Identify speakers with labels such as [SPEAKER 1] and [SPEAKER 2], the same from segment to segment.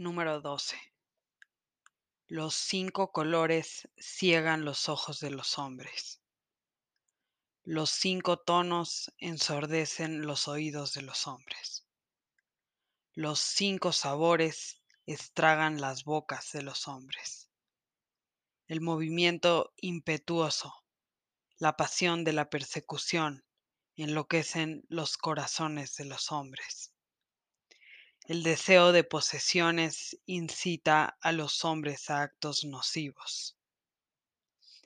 [SPEAKER 1] Número 12. Los cinco colores ciegan los ojos de los hombres. Los cinco tonos ensordecen los oídos de los hombres. Los cinco sabores estragan las bocas de los hombres. El movimiento impetuoso, la pasión de la persecución enloquecen los corazones de los hombres. El deseo de posesiones incita a los hombres a actos nocivos.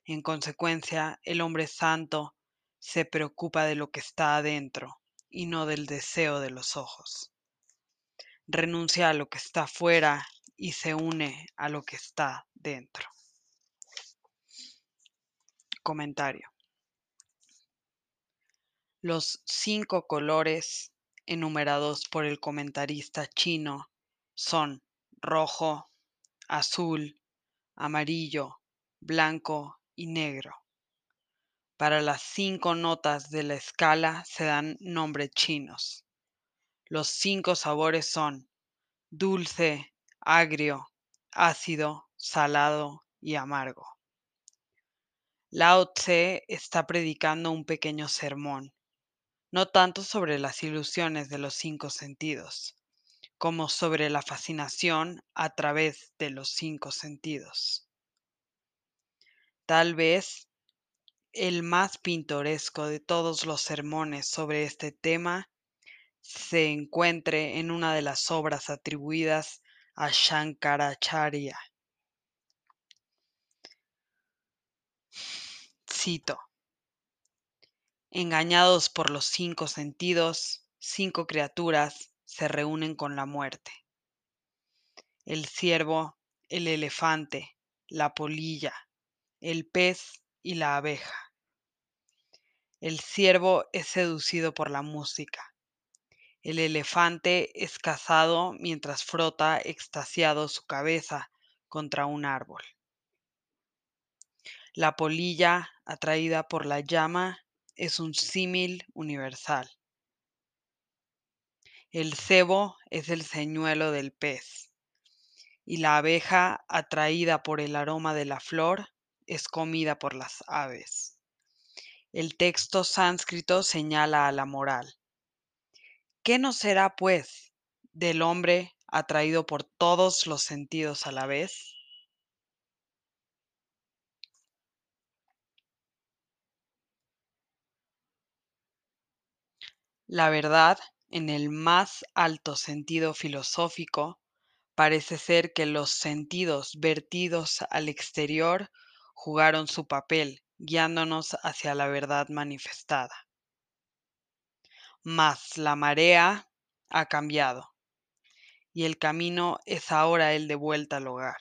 [SPEAKER 1] En consecuencia, el hombre santo se preocupa de lo que está adentro y no del deseo de los ojos. Renuncia a lo que está fuera y se une a lo que está dentro. Comentario. Los cinco colores enumerados por el comentarista chino son rojo, azul, amarillo, blanco y negro. Para las cinco notas de la escala se dan nombres chinos. Los cinco sabores son dulce, agrio, ácido, salado y amargo. Lao Tse está predicando un pequeño sermón, no tanto sobre las ilusiones de los cinco sentidos, como sobre la fascinación a través de los cinco sentidos. Tal vez el más pintoresco de todos los sermones sobre este tema se encuentre en una de las obras atribuidas a Shankaracharya. Cito. Engañados por los cinco sentidos, cinco criaturas se reúnen con la muerte. El ciervo, el elefante, la polilla, el pez y la abeja. El ciervo es seducido por la música. El elefante es cazado mientras frota extasiado su cabeza contra un árbol. La polilla, atraída por la llama, es un símil universal. El cebo es el señuelo del pez y la abeja, atraída por el aroma de la flor, es comida por las aves. El texto sánscrito señala a la moral. ¿Qué no será, pues, del hombre atraído por todos los sentidos a la vez? La verdad, en el más alto sentido filosófico, parece ser que los sentidos vertidos al exterior jugaron su papel guiándonos hacia la verdad manifestada. Mas la marea ha cambiado y el camino es ahora el de vuelta al hogar.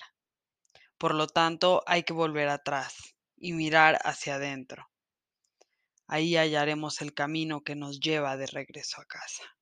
[SPEAKER 1] Por lo tanto, hay que volver atrás y mirar hacia adentro. Ahí hallaremos el camino que nos lleva de regreso a casa.